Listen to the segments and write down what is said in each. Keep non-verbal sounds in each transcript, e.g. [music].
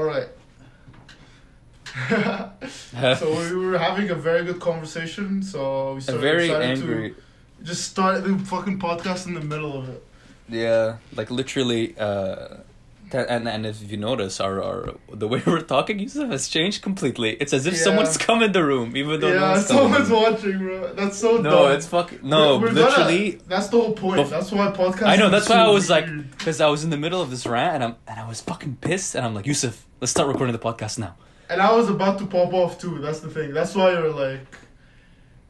All right. [laughs] so we were having a very good conversation. So we a started very angry. to just start the fucking podcast in the middle of it. Yeah, like literally. Uh, and and if you notice, our, our the way [laughs] we're talking, Yusuf, has changed completely. It's as if Yeah. someone's come in the room, even though no yeah, coming. someone's watching, bro. That's so No, dumb. it's fucking no. We're- we're gonna- literally, that's the whole point. Bef- that's why podcast. I know. That's so why I was like, because I was in the middle of this rant, and I'm and I was fucking pissed, and I'm like, Yusuf, let's start recording the podcast now. and I was about to pop off too. That's the thing. That's why you're like,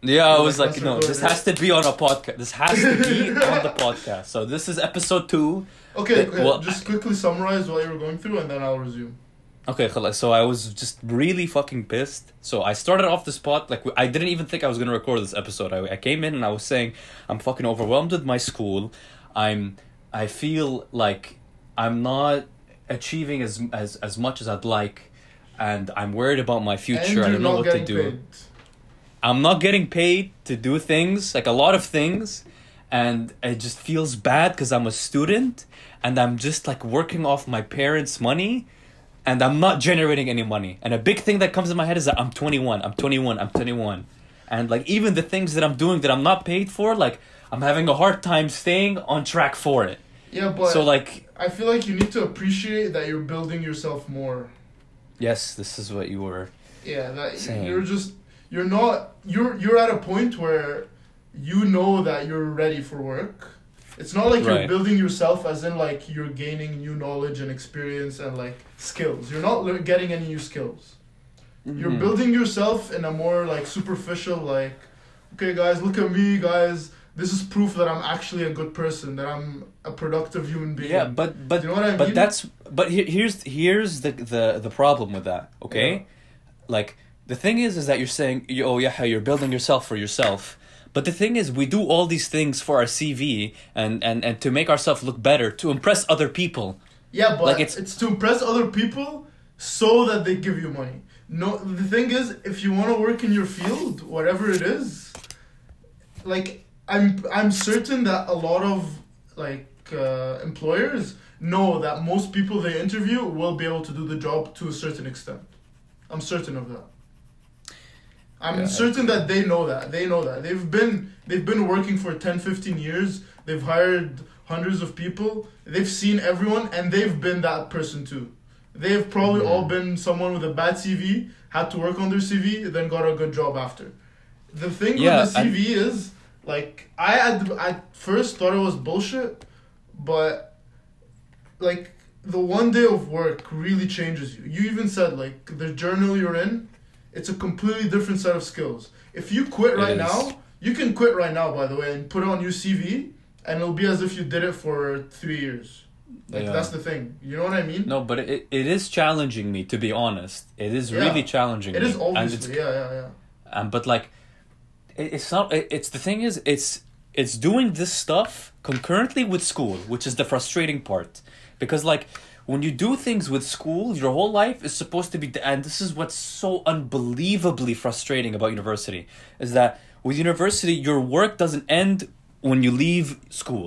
yeah, I was like, no, this has to be on a podcast. This has to be [laughs] on the podcast. So this is episode two. Okay, okay. Well, just quickly summarize what you were going through, and then I'll resume. Okay, so I was just really fucking pissed. So I started off the spot like I didn't even think I was gonna record this episode. I, I came in and I was saying I'm fucking overwhelmed with my school. I'm I feel like I'm not achieving as as as much as I'd like, and I'm worried about my future. I don't know what to do. Paid. I'm not getting paid to do things, like a lot of things, and it just feels bad because I'm a student and I'm just like working off my parents' money and I'm not generating any money. And a big thing that comes in my head is that I'm 21, I'm 21, I'm 21. And like even the things that I'm doing that I'm not paid for, like I'm having a hard time staying on track for it. Yeah, but so like I feel like you need to appreciate that you're building yourself more. yes, this is what you were Yeah, that Same. you're just you're not you're you're at a point where you know that you're ready for work. It's not like you're building yourself as in like you're gaining new knowledge and experience and like skills. You're not le- getting any new skills. You're Mhm. building yourself in a more like superficial like okay guys, look at me guys. This is proof that I'm actually a good person, that I'm a productive human being. Yeah, but but you know what I but mean? that's but here, here's here's the the the problem with that. Okay, Yeah. like the thing is is that you're saying oh yeah you're building yourself for yourself. But the thing is, we do all these things for our CV and, and, and to make ourselves look better, to impress other people. Yeah, but Like, it's, it's- to impress other people so that they give you money. No, the thing is, if you want to work in your field, whatever it is, like I'm, I'm certain that a lot of like uh, employers know that most people they interview will be able to do the job to a certain extent. I'm certain of that. I'm Yeah. certain that they know that. They know that. They've been they've been working for 10, 15 years. They've hired hundreds of people. They've seen everyone and they've been that person too. They've probably mm-hmm. all been someone with a bad CV, had to work on their CV, then got a good job after. The thing Yeah, with the CV is like I at at first thought it was bullshit, but like the one day of work really changes you. You even said like the journal you're in, it's a completely different set of skills. If you quit right now, you can quit right now by the way and put it on your CV and it'll be as if you did it for 3 years. Like Yeah. that's the thing. You know what I mean? No, but it, it is challenging me, to be honest. It is Yeah. really challenging It me. is And it's obviously. Yeah, yeah, yeah. um, but like it, it's not it, it's the thing is it's it's doing this stuff concurrently with school which is the frustrating part because like when you do things with school your whole life is supposed to be and this is what's so unbelievably frustrating about university is that with university your work doesn't end when you leave school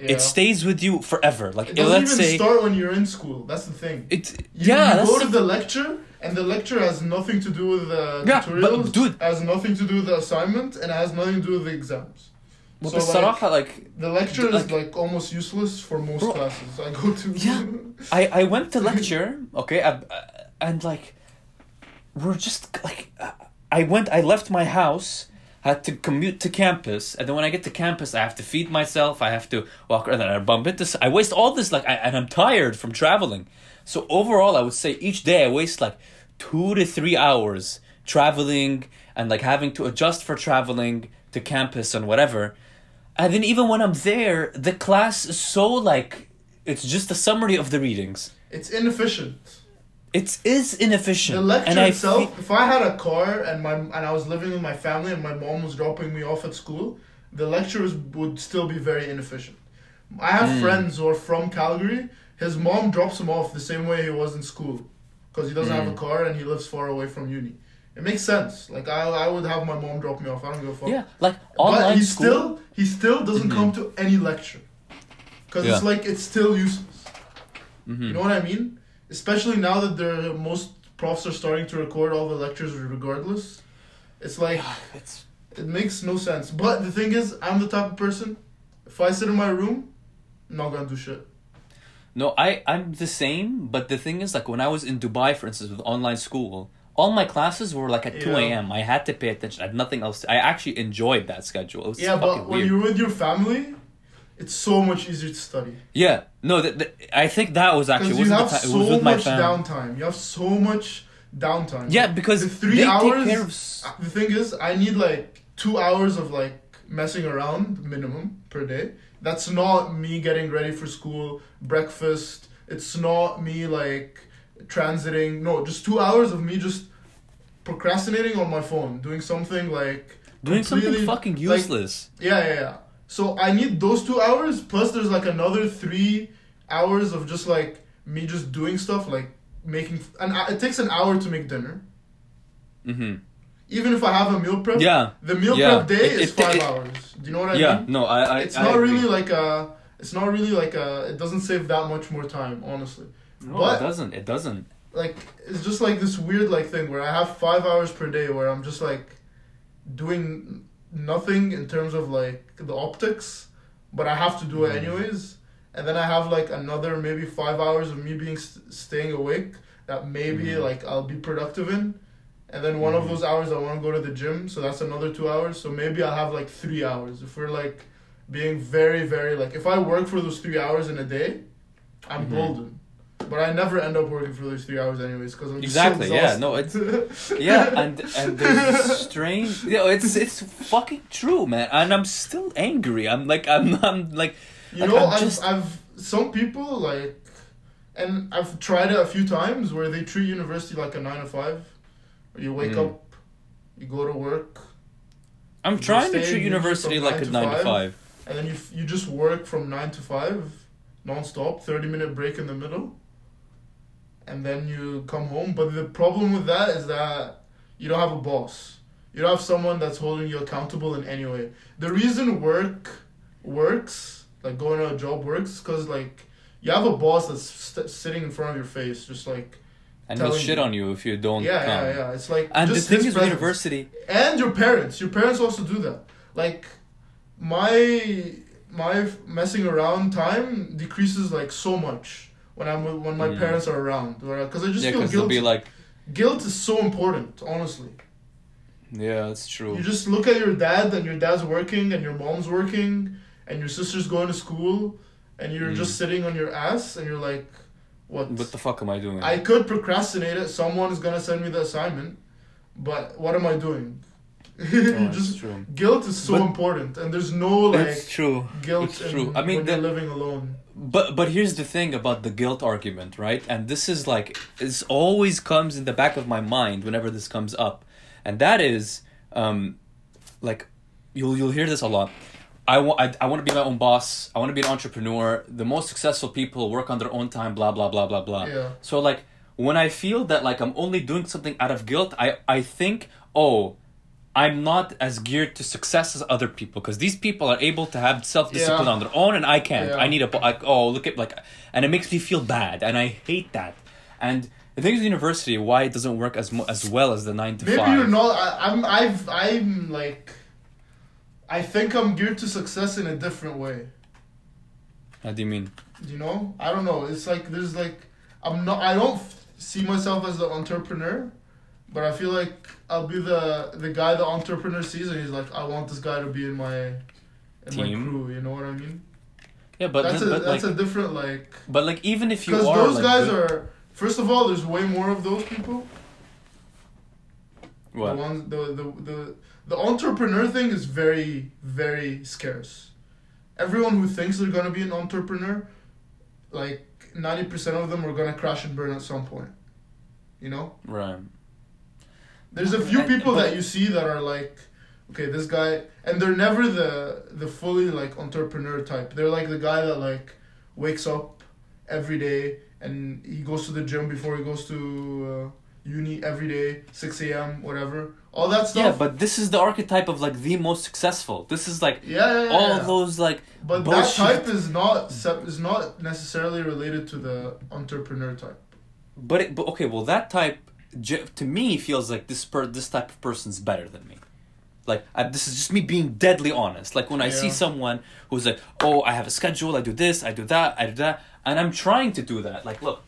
Yeah. it stays with you forever like It doesn't let's even say start when you're in school. That's the thing. it You, yeah you go to the lecture, and the lecture has nothing to do with the Yeah, but dude- has nothing to do with the assignment, and it has nothing to do with the exams. well, so, بصراحة, like The lecture is Like- like almost useless for most Bro. classes I go to. Yeah. [laughs] I I went to lecture, okay, I, uh, and like, we're just like, uh, I went, I left my house, had to commute to campus, and then when I get to campus, I have to feed myself, I have to walk around, and I bump into, s- I waste all this like, I, and I'm tired from traveling. So overall, I would say each day I waste like two to three hours traveling and like having to adjust for traveling to campus and whatever. and then even when I'm there, the class is so like it's just a summary of the readings. It's inefficient. It is inefficient. The lecture itself. fe- if I had a car and my and I was living with my family and my mom was dropping me off at school, the lectures would still be very inefficient. I have Mm. friends who are from Calgary. His mom drops him off the same way he was in school, because he doesn't have a Mm. car and he lives far away from uni. It makes sense. Like I, I would have my mom drop me off. I don't give a fuck. yeah, like online but he school. still he still doesn't Mhm. come to any lecture, because it's like it's still useless. Mhm. You know what I mean? especially now that there most profs are starting to record all the lectures regardless. It's like It's it makes no sense. But the thing is, I'm the type of person. If I sit in my room, I'm not gonna do shit. no, I I'm the same. But the thing is, like when I was in Dubai, for instance, with online school, all my classes were like at two a.m. I had to pay attention. I had nothing else. To, I actually enjoyed that schedule. Yeah, but when weird. you're with your family, it's so much easier to study. Yeah, no, th- th- I think that was actually you have the time. It was so much downtime. You have so much downtime. Yeah, because the three hours. of. Uh, the thing is, I need like two hours of like messing around minimum per day. That's not me getting ready for school, breakfast. It's not me like transiting. No, just two hours of me just procrastinating on my phone, doing something like doing something fucking like, useless. yeah, yeah, yeah. So I need those two hours plus there's like another three hours of just like me just doing stuff like making. And it takes an hour to make dinner. mm-hmm. Even if I have a meal prep, Yeah, the meal Yeah. prep day It- is five it- hours. Do you know what I yeah. mean? Yeah, no, I. I It's I not agree. really like a. It's not really like a. It doesn't save that much more time, honestly. No, but- it doesn't. It doesn't. Like it's just like this weird like thing where I have five hours per day where I'm just like doing nothing in terms of like the optics, but I have to do it Mhm. anyways. And then I have like another maybe five hours of me being st- staying awake that maybe Mhm. like I'll be productive in. And then one of Mhm. those hours I want to go to the gym, so that's another two hours. So maybe I'll have like three hours. If we're like being very, very like, if I work for those three hours in a day, I'm Mhm. golden. But I never end up working for those three hours anyways because I'm just so Exactly, yeah, no, exhausted. [laughs] Yeah, and and there's this strange. You know, it's it's fucking true, man. And I'm still angry. I'm like I'm I'm like You Like, know, I'm I've, just- I've some people like, and I've tried it a few times where they treat university like a nine to five. Where you wake Mm. up, you go to work, I'm trying to treat university like nine a nine to five. five. and then you you just work from nine to five, non-stop, thirty minute break in the middle, and then you come home. But the problem with that is that you don't have a boss. You don't have someone that's holding you accountable in any way. The reason work works, like going to a job works, because like you have a boss that's st- sitting in front of your face, just like And he'll shit you. on you if you don't yeah, come. yeah, yeah. It's like And the thing is, presence. university. and your parents. Your parents also do that. Like my my messing around time decreases like so much when I'm with, when my Mm. parents are around. Because I just Yeah, feel guilty. be like, Guilt is so important, honestly. yeah, that's true. You just look at your dad and your dad's working and your mom's working and your sister's going to school and you're Mm. just sitting on your ass and you're like, what? What the fuck am I doing? I could procrastinate it. Someone's gonna send me the assignment, but what am I doing? [laughs] Oh, just true. guilt is so But- important, and there's no like it's true. guilt it's in true. I mean, when the- you're living alone. But but here's the thing about the guilt argument, right? And this is like this always comes in the back of my mind whenever this comes up, and that is, um, like, you'll you'll hear this a lot. I want I, I want to be my own boss. I want to be an entrepreneur. The most successful people work on their own time. Blah blah blah blah blah. Yeah. So like when I feel that like I'm only doing something out of guilt, I I think oh. I'm not as geared to success as other people because these people are able to have self discipline Yeah. on their own and I can't. Yeah. I need a like oh look at like and it makes me feel bad and I hate that. And the thing is, university why it doesn't work as as well as the nine to Maybe 5 you're not. I, I'm. I've. I'm like. I think I'm geared to success in a different way. How do you mean? You know. I don't know. It's like there's like I'm not. I don't f- see myself as the entrepreneur, but I feel like I'll be the the guy the entrepreneur sees and he's like, I want this guy to be in my. In Team. my crew, you know what I mean? Yeah, but that's th- a but that's like a different like but like even if you are, because those like, guys good- are first of all there's way more of those people what the ones the, the the the entrepreneur thing is very very scarce everyone who thinks they're gonna be an entrepreneur like 90% of them are gonna crash and burn at some point you know right there's a few people that you see that are like okay this guy and they're never the the fully like entrepreneur type. They're like the guy that like wakes up every day and he goes to the gym before he goes to uh, uni every day 6 a.m whatever. All that stuff. yeah but this is the archetype of like the most successful. This is like yeah, yeah, yeah, all yeah. those like but bullshit. that type is not is not necessarily related to the entrepreneur type. But it, but okay, well that type to me feels like this per this type of person's better than me. Like I, this is just me being deadly honest. Like when I see someone who's like, "Oh, I have a schedule. I do this. I do that. I do that," and I'm trying to do that. Like, look,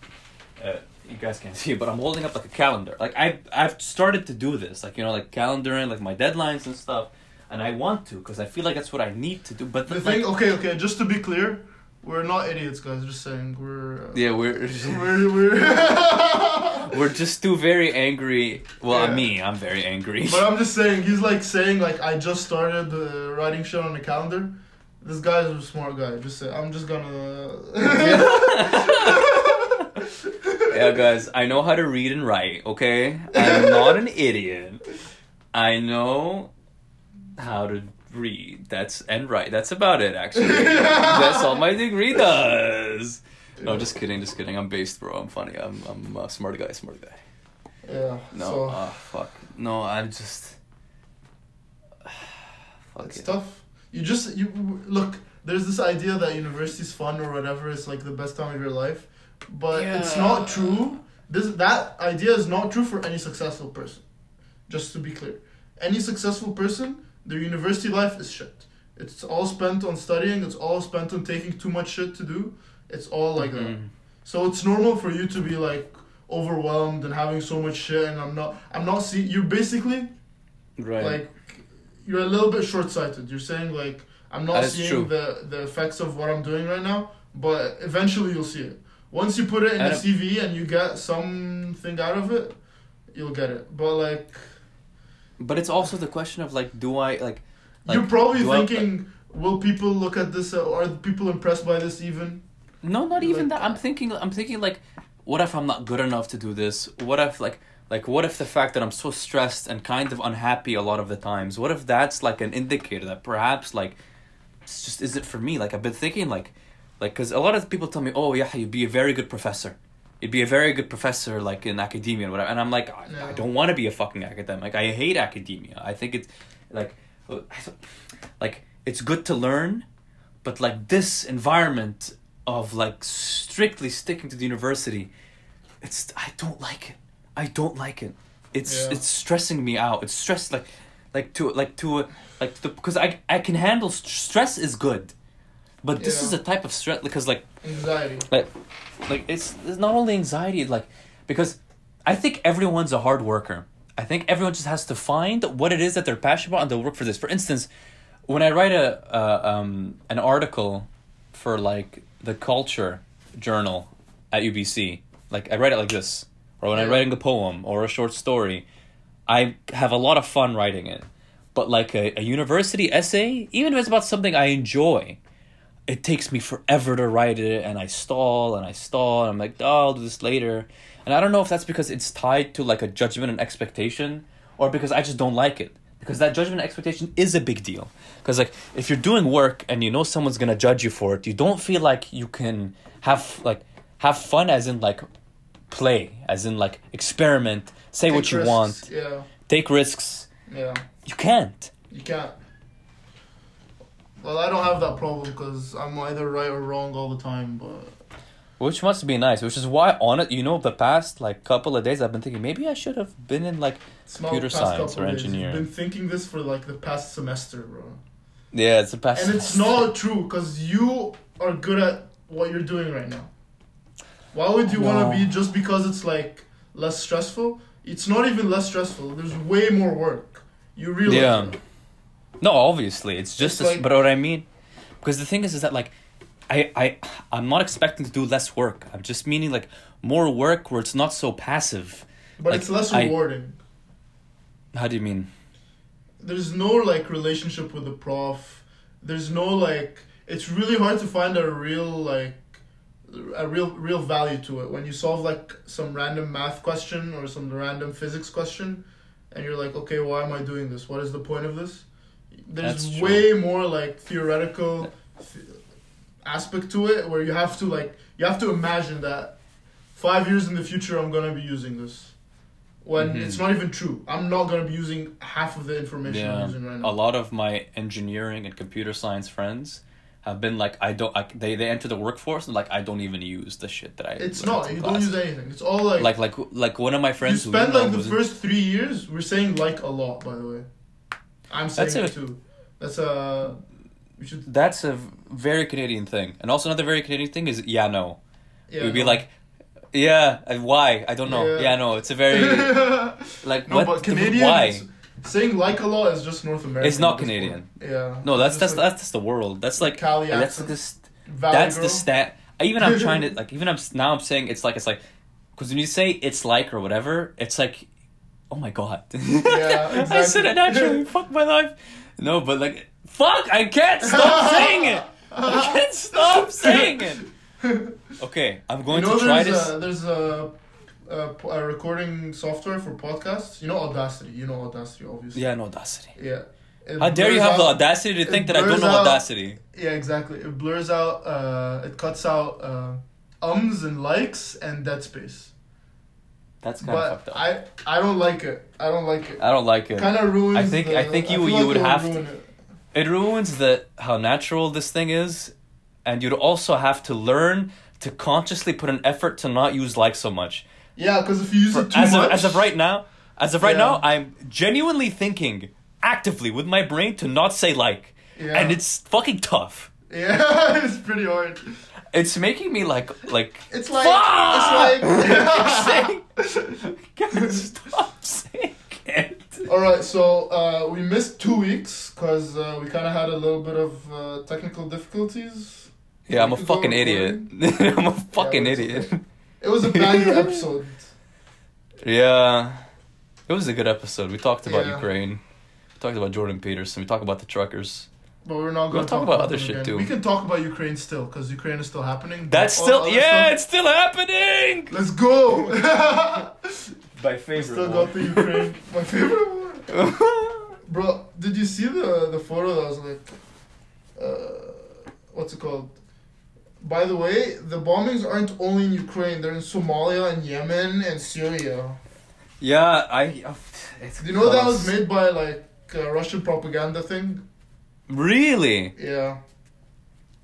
uh, you guys can't [laughs] see it, but I'm holding up like a calendar. Like I I've started to do this. Like you know, like calendaring, like my deadlines and stuff. And I want to because I feel like that's what I need to do. But The like, thing, okay, okay, just to be clear, we're not idiots, guys. Just saying, we're. Uh, yeah, we're [laughs] [laughs] We're we're. [laughs] we're just two very angry. Well, Yeah. me, I'm very angry. But I'm just saying, he's like saying like I just started uh, writing shit on the calendar. This guy's a smart guy. Just say I'm just gonna. yeah, guys, I know how to read and write, okay? I'm not an idiot. I know how to read. That's and write. That's about it, actually. That's all my degree does. No, just kidding, just kidding. I'm based, bro. I'm funny. I'm I'm a smart guy, smart guy. Yeah. No, So ah, fuck. No, I'm just. [sighs] Fuck it's it. tough. You just you look. There's this idea that university's fun or whatever. It's like the best time of your life, but it's not true. This that idea is not true for any successful person. Just to be clear, any successful person, their university life is shit. It's all spent on studying. It's all spent on taking too much shit to do. It's all like that. Mhm. So it's normal for you to be like overwhelmed and having so much shit. And I'm not. I'm not see. You're basically Right. like you're a little bit short-sighted. You're saying like I'm not That seeing true. the the effects of what I'm doing right now, but eventually you'll see it. Once you put it in the CV and you get something out of it, you'll get it. But like but it's also the question of like, do I like? like you're probably do I- thinking, will people look at this? Uh, are people impressed by this even? No, not even Like- that. I'm thinking. I'm thinking like, what if I'm not good enough to do this? What if like like what if the fact that I'm so stressed and kind of unhappy a lot of the times? What if that's like an indicator that perhaps like, it's just is it for me? Like I've been thinking like, like because a lot of people tell me, oh yeah, you'd be a very good professor. You'd be a very good professor, like in academia and whatever. And I'm like, I, I don't want to be a fucking academic. I hate academia. I think it's like, like it's good to learn, but like this environment of like strictly sticking to the university, it's I don't like it. I don't like it. It's Yeah. it's stressing me out. It's stress like, like to like to like the because I I can handle st- stress is good, but this Yeah. is a type of stress because like Anxiety. like like it's, it's not only anxiety like because i think everyone's a hard worker i think everyone just has to find what it is that they're passionate about and they'll work for this for instance when i write a uh, um, an article for like the culture journal at ubc like i write it like this or when i'm writing a poem or a short story i have a lot of fun writing it but like a, a university essay even if it's about something i enjoy it takes me forever to write it and I stall and I stall and I'm like, oh, I'll do this later. And I don't know if that's because it's tied to like a judgment and expectation or because I just don't like it. Because that judgment and expectation is a big deal. Because like if you're doing work and you know someone's gonna judge you for it, you don't feel like you can have like have fun as in like play, as in like experiment, say what Take you risks. want, Yeah. take risks. Yeah. You can't. You can't. Well, I don't have that problem because I'm either right or wrong all the time. But Which must be nice. Which is why on it, you know, the past like couple of days, I've been thinking maybe I should have been in like Computer science or days. You've been thinking this for like the past semester, bro. yeah, it's the past. And it's not true because you are good at what you're doing right now. Why would you No. want to be just because it's like less stressful? It's not even less stressful. There's way more work. You realize Yeah. No, obviously, it's just. It's like- but what I mean, because the thing is, is that like, I I I'm not expecting to do less work. I'm just meaning like more work where it's not so passive. But Like, it's less I- rewarding. How do you mean? There's no like relationship with the prof. There's no like. It's really hard to find a real like a real real value to it when you solve like some random math question or some random physics question and you're like okay why am i doing this what is the point of this there's That's true. way more like theoretical aspect to it where you have to like you have to imagine that five years in the future i'm gonna be using this when Mhm. it's not even true i'm not gonna be using half of the information Yeah, i'm using right now. a lot of my engineering and computer science friends, have been like I don't like they they enter the workforce and like I don't even use the shit that I. It's not. You class. don't use anything. It's all like Like like like one of my friends. who spend like the first three years. We're saying like a lot, by the way. I'm saying That's a- too. That's a. We should. That's a very Canadian thing, and also another very Canadian thing is yeah no. Yeah. We'd be no. like, yeah, uh, why? I don't know. Yeah. Yeah, no, it's a very [laughs] like no, what? Canadian. why? Saying like a lot is just North American. It's not Canadian. point. Yeah. No, that's that's like that's just the world. That's like Cali that's this Valley that's girl. the stat. Even I'm trying to [laughs] like even I'm now I'm saying it's like it's like because when you say it's like or whatever, it's like oh my god. Yeah, [laughs] I said it exactly. naturally. fuck my life. No, but like fuck, I can't stop [laughs] saying it. I can't stop saying it. Okay, I'm going you know, to try there's this. A, there's a, a, a recording software for podcasts. You know Audacity. You know Audacity, obviously. Yeah, no audacity. Yeah. It How dare you have the audacity to think that I don't know out- audacity? Yeah, exactly. It blurs out. Uh, it cuts out uh, ums and likes and dead space. That's kind of fucked up. I I don't like it. I don't like it. I don't like it. Kind of ruins. I think- the- I think you- feel you like would have to- ruin it. It ruins the how natural this thing is, and you'd also have to learn to consciously put an effort to not use like so much. Yeah, because if you use For- it too as much, of as of right now, as of right Yeah. now, I'm genuinely thinking actively with my brain to not say like, Yeah. and it's fucking tough. [laughs] yeah, it's pretty hard. It's making me like like. It's like Fuck! it's like. [laughs] Can't [laughs] stop saying it. All right, so uh, we missed two weeks because uh, we kind of had a little bit of uh, technical difficulties. Yeah, I'm a could go fucking idiot. [laughs] I'm a fucking idiot. It was a banger episode. Yeah, it was a good episode. We talked about Yeah. Ukraine. We talked about Jordan Peterson. We talked about the truckers. But we're not We'll going to talk talk, about about other shit, again. too. We can talk about Ukraine still because Ukraine is still happening. That's still yeah, stuff- it's still happening. Let's go. [laughs] My We favorite. still got the Ukraine. [laughs] My favorite one. [laughs] Bro, did you see the the photo that was like, uh, what's it called? By the way, the bombings aren't only in Ukraine; they're in Somalia and Yemen and Syria. yeah, I. uh, It's Do you know that was made by like a Russian propaganda thing? Really? Yeah,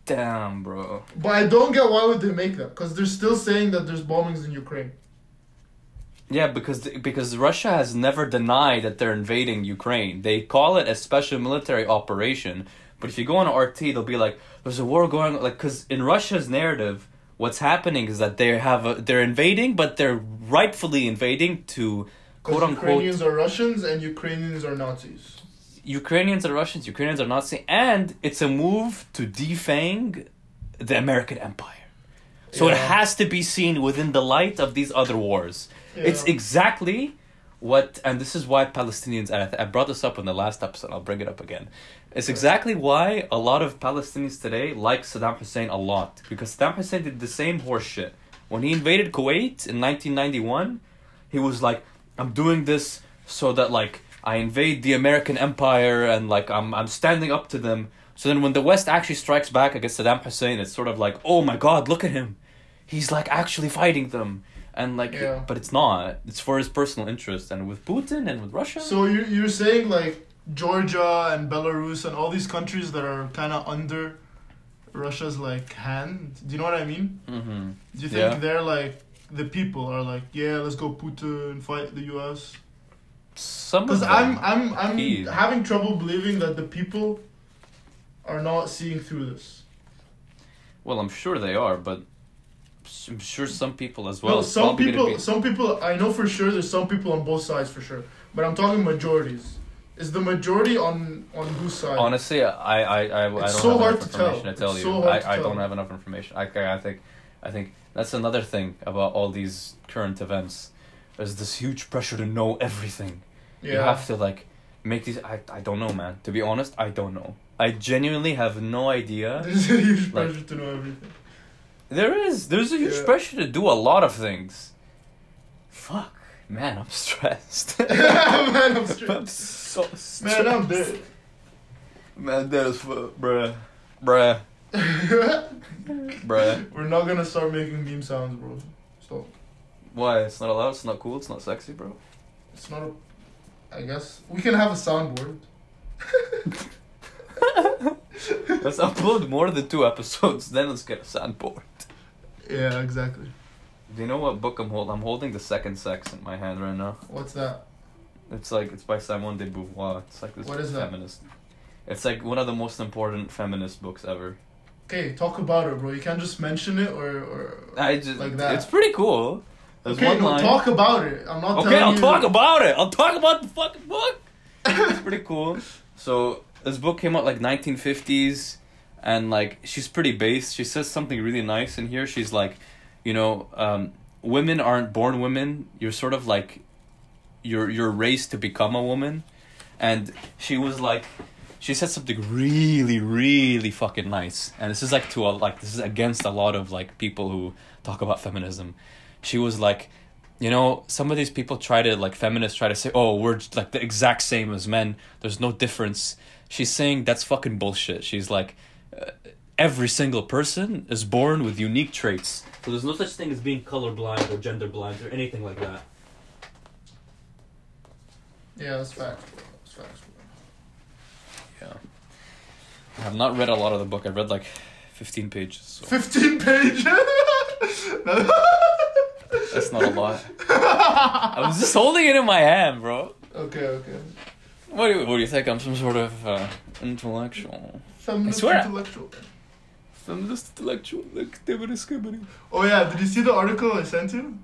Damn, bro. but I don't get why would they make that because they're still saying that there's bombings in Ukraine. Yeah, because because Russia has never denied that they're invading Ukraine. They call it a special military operation. But if you go on RT, they'll be like, "There's a war going." Like, because in Russia's narrative, what's happening is that they have a, they're invading, but they're rightfully invading to quote unquote Ukrainians are Russians and Ukrainians are Nazis. Ukrainians are Russians, Ukrainians are Nazi, and it's a move to defang the American Empire. So it has to be seen within the light of these other wars. It's exactly what, and this is why Palestinians, and I, th- I brought this up in the last episode, I'll bring it up again. It's exactly why a lot of Palestinians today like Saddam Hussein a lot. Because Saddam Hussein did the same horseshit. When he invaded Kuwait in 1991, he was like, I'm doing this so that, like, I invade the American Empire and, like, I'm, I'm standing up to them. So then when the West actually strikes back against Saddam Hussein, it's sort of like, oh my god, look at him. He's, like, actually fighting them. And, like, Yeah. but it's not. It's for his personal interest. And with Putin and with Russia. So you you're saying like Georgia and Belarus and all these countries that are kind of under Russia's like hand. Do you know what I mean? mm-hmm. Do you think Yeah. they're like the people are like yeah let's go Putin fight the U.S. Some Because. I'm I'm I'm having trouble believing that the people are not seeing through this. Well, I'm sure they are, but I'm sure some people as well. no, some people be- some people I know for sure. There's some people on both sides for sure, but I'm talking majorities. Is the majority on on whose side? Honestly, I I I, I don't It's have so enough hard to tell. information to tell you. so hard to I, I tell. don't have enough information. I I think I think that's another thing about all these current events. There's this huge pressure to know everything. yeah. You have to like make these. I I don't know, man. To be honest, I don't know. I genuinely have no idea. [laughs] There's a huge Like- pressure to know everything. There is. There's a huge Yeah. pressure to do a lot of things. Fuck, man, I'm stressed. [laughs] Man, I'm [laughs] straight. I'm so stressed. Man, I'm dead. Man, that is fu- bruh, bruh, bruh. We're not gonna start making meme sounds, bro. Stop. Why? It's not allowed. It's not cool. It's not sexy, bro. It's not a. I guess we can have a soundboard. [laughs] let's upload more than two episodes. Then let's get a soundboard. Yeah, exactly. Do you know what book I'm holding? I'm holding the Second Sex in my hand right now. What's that? It's like it's by Simone de Beauvoir. It's like this What is that? feminist. It's like one of the most important feminist books ever. Okay, talk about it, bro. You can't just mention it or or. I just Like that. It's pretty cool. There's okay, one no, line. talk about it. I'm not Okay, I'll you. talk about it. I'll talk about the fucking book. [laughs] it's pretty cool. So this book came out like 1950s, and like she's pretty base. She says something really nice in here. She's like, you know, um, women aren't born women. You're sort of like, you're you're raised to become a woman, and she was like. She said something really, really fucking nice, and this is like to a like this is against a lot of like people who talk about feminism. She was like, you know, some of these people try to like feminists try to say, "Oh, we're like the exact same as men. There's no difference." She's saying that's fucking bullshit. She's like, uh, every single person is born with unique traits. So there's no such thing as being colorblind or gender blind or anything like that. Yeah, that's facts. That's facts. Yeah. I have not read a lot of the book. I've read like 15 pages. So 15 pages. [laughs] that's not a lot. I was just holding it in my hand, bro. okay, okay. What do you, what do you think? I'm some sort of uh, intellectual. Feminist swear- intellectual. Feminist intellectual activity skibbity. Oh yeah, did you see the article I sent you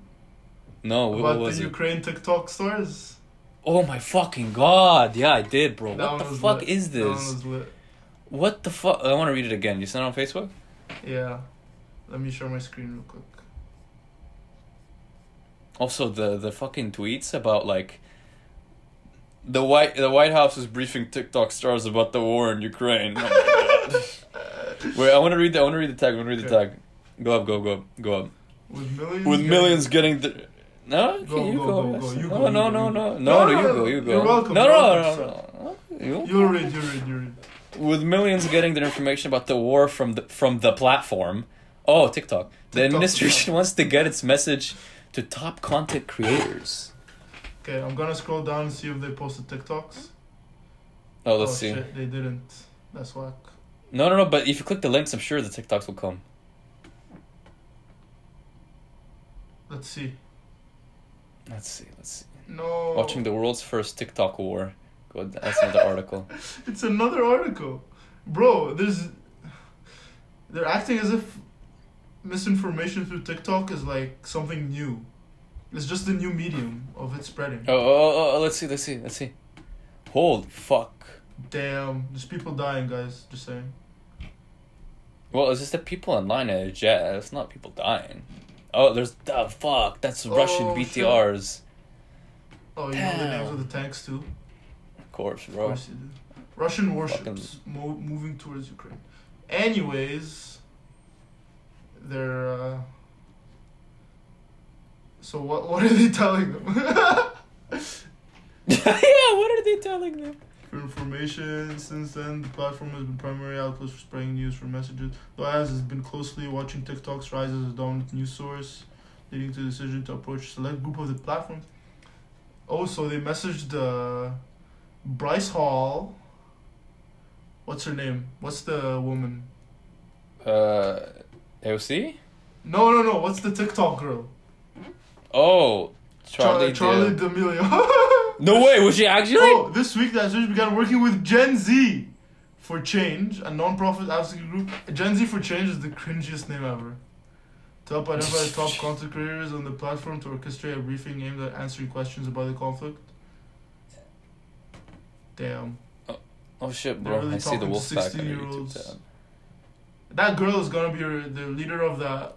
No, what about was the it? Ukraine TikTok stars? Oh my fucking god! Yeah, I did, bro. That what the fuck lit. is this? What the fuck? I want to read it again. You sent it on Facebook? Yeah. Let me share my screen real quick. Also, the the fucking tweets about like the white the White House is briefing TikTok stars about the war in Ukraine. Oh! [laughs] Wait, I want to read the I want to read the tag. I want to read the Okay. tag. Go up, go go up, go up. With millions. With getting- millions getting the. No, Go, you go, go. go. You no, go, no, no, no, no, no, No, you go, you go. you're welcome, No, no, no, no, no. You. Read, you read, you read. with millions getting their information about the war from the from the platform. Oh, TikTok. The administration wants to get its message to top content creators. Okay, I'm gonna scroll down and see if they posted TikToks. Oh, let's oh, see. Shit, they didn't. That's whack. No, no, no. But if you click the links, I'm sure the TikToks will come. Let's see. Let's see. Let's see. No. Watching the world's first TikTok war. Good. That's another [laughs] article. It's another article, bro. There's. They're acting as if misinformation through TikTok is like something new. It's just a new medium of it spreading. Oh, oh, oh, oh, let's see. Let's see. Let's see. Holy fuck. Damn, there's people dying, guys. Just saying. Well, it's just that people online are jet. It's not people dying. Oh, there's the fuck. That's oh, Russian Oh, shit. BTRs. Oh, you know the names of the tanks too. Of course, Of bro. course you do. Russian warships mo- moving towards Ukraine. Anyways, they're. Uh, so what? What are they telling them? [laughs] yeah, what are they telling them? For information, since then, the platform has been primary outlet for spreading news for messages. The IAS has been closely watching TikTok's rise as a dominant news source, leading to the decision to approach a select group of the platforms. Oh, so they messaged uh, Bryce Hall. What's her name? What's the woman? Uh, AOC? No, no, no. What's the TikTok girl? Oh, Charlie. Charlie Charlie. D'Amelio. [laughs] no way. Was she actually? Oh, this week the association began working with Gen Z for Change, a non-profit advocacy group. Gen Z for Change is the cringiest name ever. To help identify top [laughs] content creators on the platform to orchestrate a briefing aimed at answering questions about the conflict. Damn. Oh oh shit, bro! really I see the wolf pack on your 16-year-olds. YouTube tab. That girl is gonna be your, the leader of the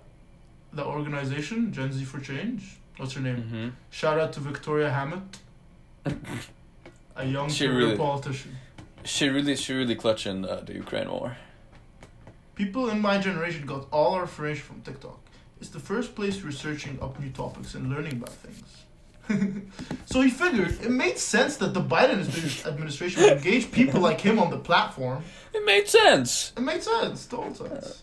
the organization, Gen Z for Change. What's her name? Mm-hmm. Shout out to Victoria Hammett, a young She really- politician. She really, she really clutching uh, the Ukraine war. People in my generation got all our information from TikTok. It's the first place we're searching up new topics and learning about things. [laughs] so he figured it made sense that the Biden administration would engage people like him on the platform. It made sense. It made sense, total sense.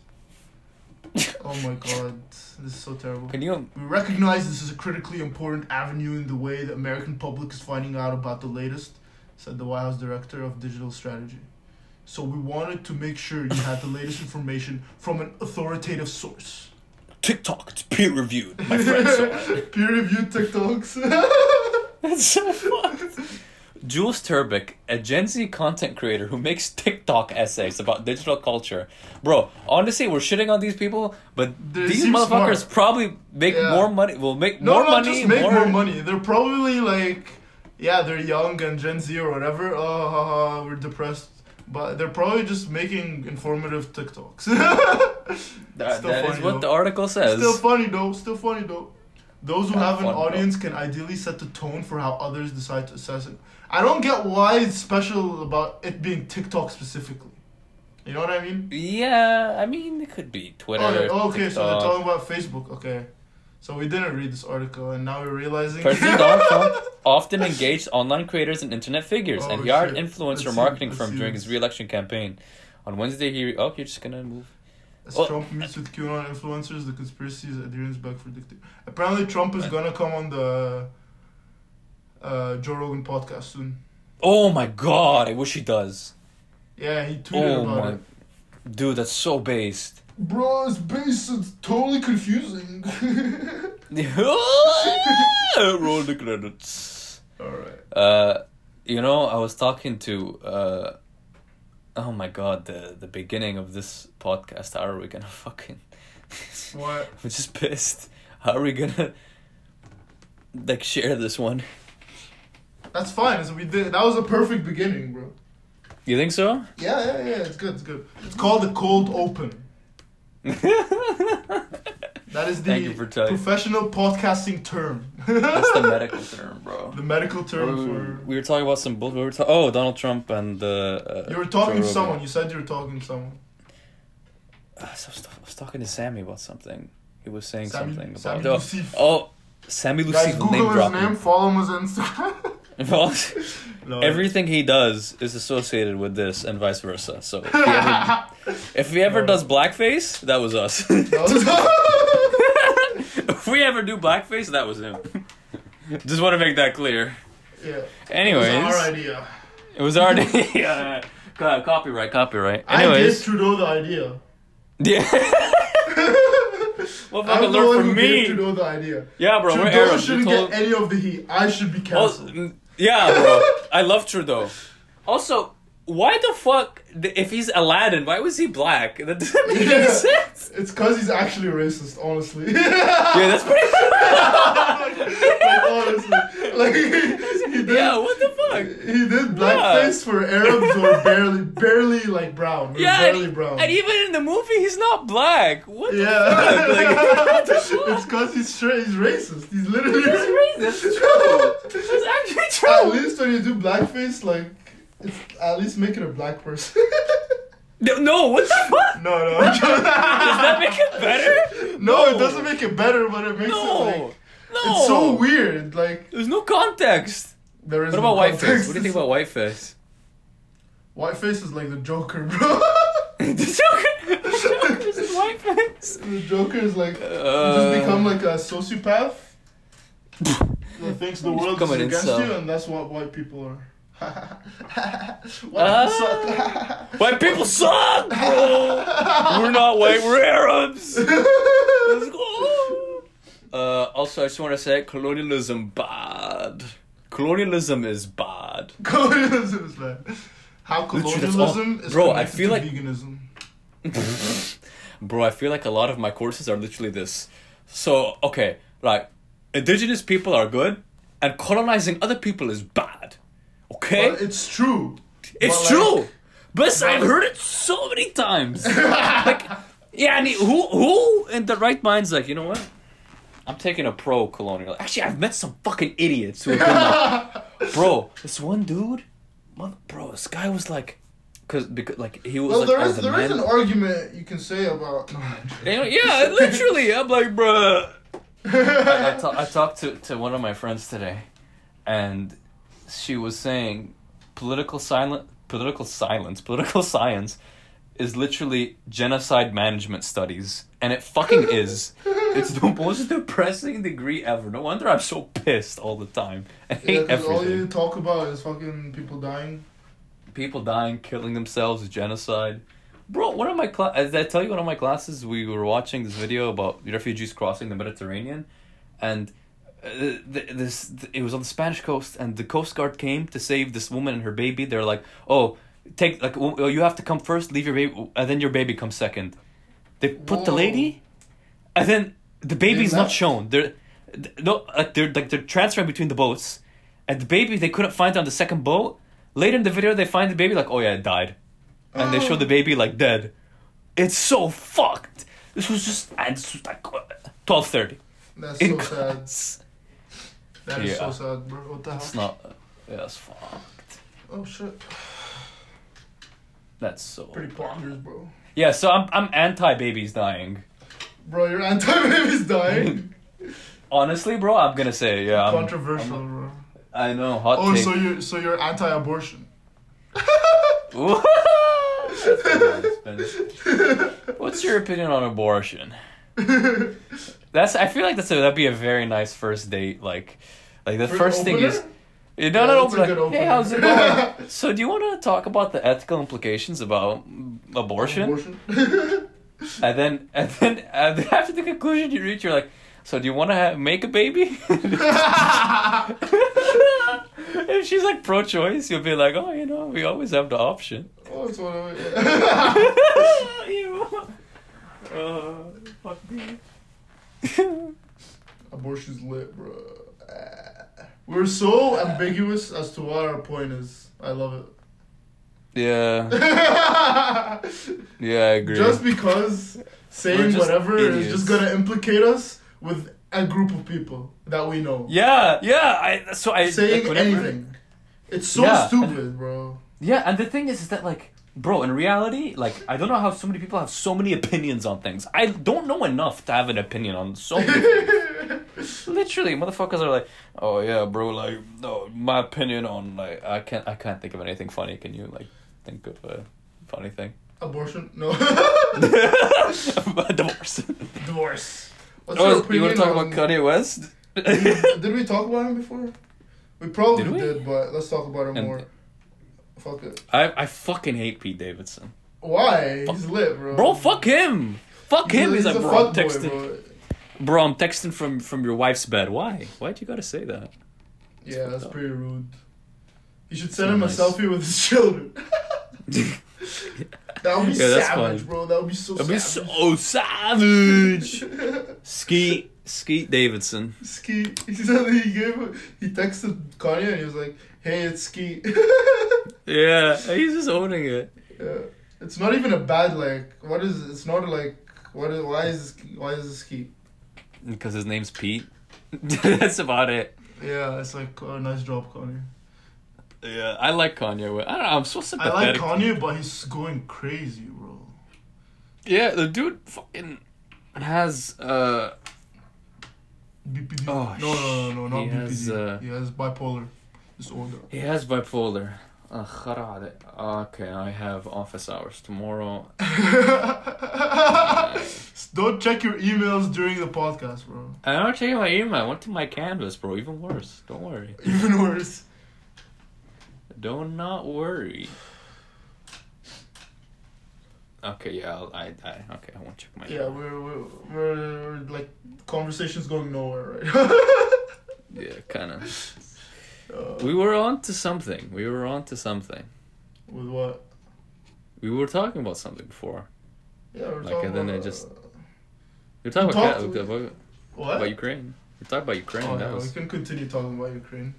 [laughs] oh my god, this is so terrible. Can you? We recognize this is a critically important avenue in the way the American public is finding out about the latest, said the White House Director of Digital Strategy. So we wanted to make sure you had the latest information from an authoritative source. TikTok, it's peer reviewed. My [laughs] friend saw it. Peer reviewed TikToks. [laughs] That's so fun. Jules Terpak, a Gen Z content creator who makes TikTok essays about digital culture. Bro, honestly, we're shitting on these people, but They these motherfuckers smart. probably make Yeah. more money. Will make no, more not money. just make more... money. They're probably like, yeah, they're young and Gen Z or whatever. Oh, we're depressed. But they're probably just making informative TikToks. [laughs] That, Still that is funny, what though. the article says. Still funny though. Still funny though. Those who have an fun, bro. audience can ideally set the tone for how others decide to assess it. I don't get why it's special about it being TikTok specifically. You know what I mean? yeah, I mean, it could be Twitter. Oh, oh, okay, so they're talking about Facebook. Okay. So we didn't read this article, and now we're realizing. [laughs] Trump often engaged online creators and internet figures, and Oh, he hired influencer Let's marketing let's firm see during his re-election campaign. On Wednesday, he oh, you're just gonna move. As Well- Trump meets with QAnon influencers, the conspiracy is adherence back for dictator. Apparently, Trump is gonna come on the uh, Joe Rogan podcast soon. Oh my god, I wish he does. Yeah, he tweeted Oh about my, it. dude, that's so based. Bro, it's based. is totally confusing. [laughs] [laughs] Roll the credits. All right. Uh, you know, I was talking to uh, oh my god, the the beginning of this podcast. How are we gonna fucking? [laughs] What? I'm just pissed. How are we gonna like share this one? That's fine. So we did. That was a perfect beginning, bro. You think so? Yeah, yeah, yeah. It's good. It's good. It's called the cold open. [laughs] That is the Thank you for professional podcasting term. That's the [laughs] medical term, bro. The medical term we, for. we were talking about some bull. We were ta- oh Donald Trump and uh, uh, You were talking to someone. You said you were talking to someone. Uh, so I, was I was talking to Sammy about something. He was saying Sammy- something about Lucif. oh, oh Sammy Guys, Google name his dropping. name. Follow him on Instagram. [laughs] [laughs] Well, No. everything he does is associated with this and vice versa. So if he ever, [laughs] if he ever No. does blackface, that was us. [laughs] If we ever do blackface, that was him. Just want to make that clear. yeah. Anyways, It was our idea. it was already uh, co- copyright, copyright. I gave Anyways, Trudeau the idea. yeah. Well, I'm fucking learn from me. Trudeau the idea. Yeah, bro, we're Trudeau shouldn't told- get any of the heat. I should be canceled. mm, yeah, bro. I love Trudeau. Also, why the fuck? If he's Aladdin, why was he black? That doesn't make Yeah. any sense. It's because he's actually racist, honestly. Yeah, that's pretty. [laughs] [laughs] like, honestly. Like, did, yeah, what the fuck? he did blackface for Arabs who are barely, [laughs] barely like brown. Yeah, barely and, brown. and even in the movie, he's not black. What the yeah. fuck? Like, [laughs] what it's because he's straight, he's racist. He's literally racist. That's true. [laughs] That's actually true. At least when you do blackface, like, it's at least make it a black person. No, no, what the fuck? no, no. Does that make it better? No, it doesn't make it better, but it makes it like No. it's so weird. Like There's no context. There is. What about whiteface? context. What do you think about whiteface? Whiteface is like the Joker, bro. [laughs] the Joker. The Joker's in whiteface. the Joker is like you Uh, just become like a sociopath. [laughs] that thinks the world is against you, and that's what white people are. [laughs] white Ah. people suck. White people suck, bro. We're not white. We're Arabs. Let's go. Uh, also, I just want to say, colonialism bad. Colonialism is bad. [laughs] colonialism is bad. How colonialism is Bro, I feel to like- veganism. [laughs] Bro, I feel like a lot of my courses are literally this. So, okay, like, indigenous people are good, and colonizing other people is bad. Okay? But it's true. It's true. like- But I've heard it so many times. [laughs] like, yeah, I mean, who who in the right mind's like, you know what? I'm taking a pro colonial. Actually, I've met some fucking idiots who have been like, [laughs] bro, this one dude, mother, bro, this guy was like, cause because like he was Well, like, there is the there is an argument you can say about. No, I'm joking. You know, yeah, literally, I'm like, bro. I, I, I talked to, to one of my friends today, and she was saying political silent political silence political science is literally genocide management studies, and it fucking [laughs] is. It's the [laughs] most depressing degree ever. No wonder I'm so pissed all the time. I Yeah, hate 'cause all you talk about is fucking people dying. people dying, killing themselves, genocide. Bro, one of my class. Did I tell you one of my classes? We were watching this video about refugees crossing the Mediterranean, and uh, th- this th- it was on the Spanish coast, and the Coast Guard came to save this woman and her baby. They're like, "Oh, take like oh, you have to come first, leave your baby, and then your baby comes second. They put the lady, and then the baby's They not shown. They're no like they're like they're transferring between the boats, and the baby they couldn't find on the second boat. Later in the video, they find the baby like, oh yeah, it died, and they show oh. the baby like dead. It's so fucked. This was just and this was like twelve thirty That's so sad. class. That is so sad, bro. What the hell? It's not. Yeah, it's fucked. Oh shit. That's so. Pretty bonkers, bro. Yeah, so I'm I'm anti babies dying. Bro, your anti babies dying. [laughs] Honestly, bro, I'm gonna say yeah. I'm- Controversial, I'm- bro. I know hot Oh, take. so you're so you're anti-abortion. [laughs] What's your opinion on abortion? [laughs] That's I feel like that's a, that'd be a very nice first date. Like, like the first thing is, you know, no, that's a like, hey, how's it going? [laughs] so, do you want to talk about the ethical implications about abortion? Abortion. [laughs] And then, and then, and after the conclusion you reach, you're like, so do you want to make a baby? [laughs] if she's like pro-choice, you'll be like, oh, you know, we always have the option. oh, it's one of you. Uh, fuck me. Abortion's lit, bro. Ah. We're so [laughs] ambiguous as to what our point is. I love it. yeah, [laughs] yeah, I agree. just because saying just whatever is just gonna implicate us with a group of people that we know. yeah, yeah. I so I saying like, anything. It's so Yeah. stupid, bro. Yeah, and the thing is, is that like, bro, in reality, like, I don't know how so many people have so many opinions on things. I don't know enough to have an opinion on so many. [laughs] [laughs] Literally, motherfuckers are like, oh yeah, bro, like, no, my opinion on like, I can't, I can't think of anything funny. Can you like think of a funny thing? Abortion? No. [laughs] [laughs] Divorce. Divorce. What's oh, your you opinion want to talk on- about Kanye West? Did we talk about him before? We probably Did did, but let's talk about him And- more. Fuck it. I I fucking hate Pete Davidson. Why? He's lit, bro. Bro, fuck him. Fuck him. He's, like, a bro, fuckboy, texting. bro. Bro, I'm texting from from your wife's bed. Why? Why'd you gotta say that? Yeah, that's up. pretty rude. You should send So him nice. a selfie with his children. [laughs] that would be Yeah, savage, bro. That would be so That'd be so savage. Skeet, [laughs] Skeet Davidson. Ski. [laughs] He said that he gave. He texted Kanye and he was like, "Hey, it's Ski." Yeah, he's just owning it. yeah. It's not even a bad like. What is? It's not like. What is? Why is this? Why is this Ski? Because his name's Pete. [laughs] That's about it. Yeah, it's like oh, nice job, Kanye. Yeah, I like Kanye. I don't know. I'm so I like Kanye, but he's going crazy, bro. Yeah, the dude fucking has uh. BPD. Oh, no, no, no, no, not he BPD. has, uh, he has bipolar disorder. He has bipolar. Okay, I have office hours tomorrow. [laughs] Don't check your emails during the podcast, bro. I don't check my email. I went to my Canvas, bro. Even worse. Don't worry. Even worse. Don't not worry. Okay, yeah, I'll, I, I, okay, I won't check my. Yeah, we're, we're, we're, we're like conversations going nowhere, right? [laughs] yeah, kind of. [laughs] uh, We were on to something. We were on to something. with what? We were talking about something before. Yeah, we're Like, talking and then about, I just- uh, We were talking We about, talked- about, what? about Ukraine. We talking about Ukraine. Oh, that yeah, was. we can continue talking about Ukraine.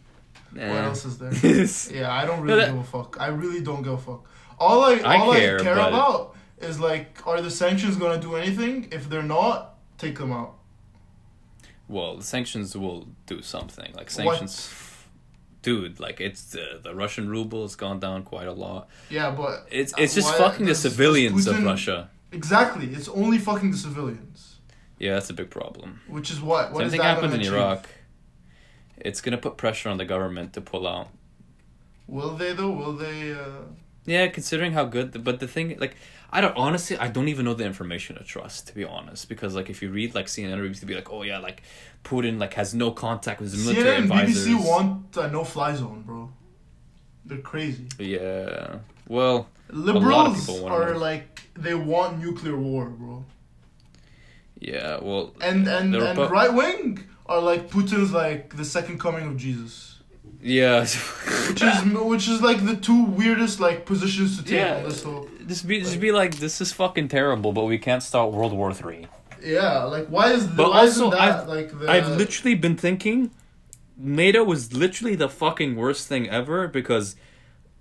What else is there? [laughs] Yeah, I don't No, really that- give a fuck. I really don't give a fuck. All I I all care, I care but- about is like, are the sanctions gonna do anything? If they're not, take them out. well, the sanctions will do something. Like What? Dude. Like it's the the Russian ruble has gone down quite a lot. Yeah, but It's Uh, it's just why- fucking the civilians of Russia. exactly, it's only fucking the civilians. Yeah, that's a big problem. Which is what? What Same that happened in achieve? Iraq. It's gonna put pressure on the government to pull out. Will they though? Will they? Uh... Yeah, considering how good, the, but the thing, like, I don't honestly, I don't even know the information to trust, to be honest, because like if you read like CNN reviews to be like, oh yeah, like Putin like has no contact with his military CNN advisors. BBC want a no-fly zone, bro. They're crazy. Yeah. Well, Liberals are like they want nuclear war, bro. yeah. Well. And and, and Repu- right wing are like Putin's like the second coming of Jesus. Yeah. Which is which is like the two weirdest like positions to take Yeah. on this whole just be just be like this is fucking terrible, but we can't start World War Three. Yeah, like why is the, But why also, isn't that I've- like the I've literally been thinking NATO was literally the fucking worst thing ever because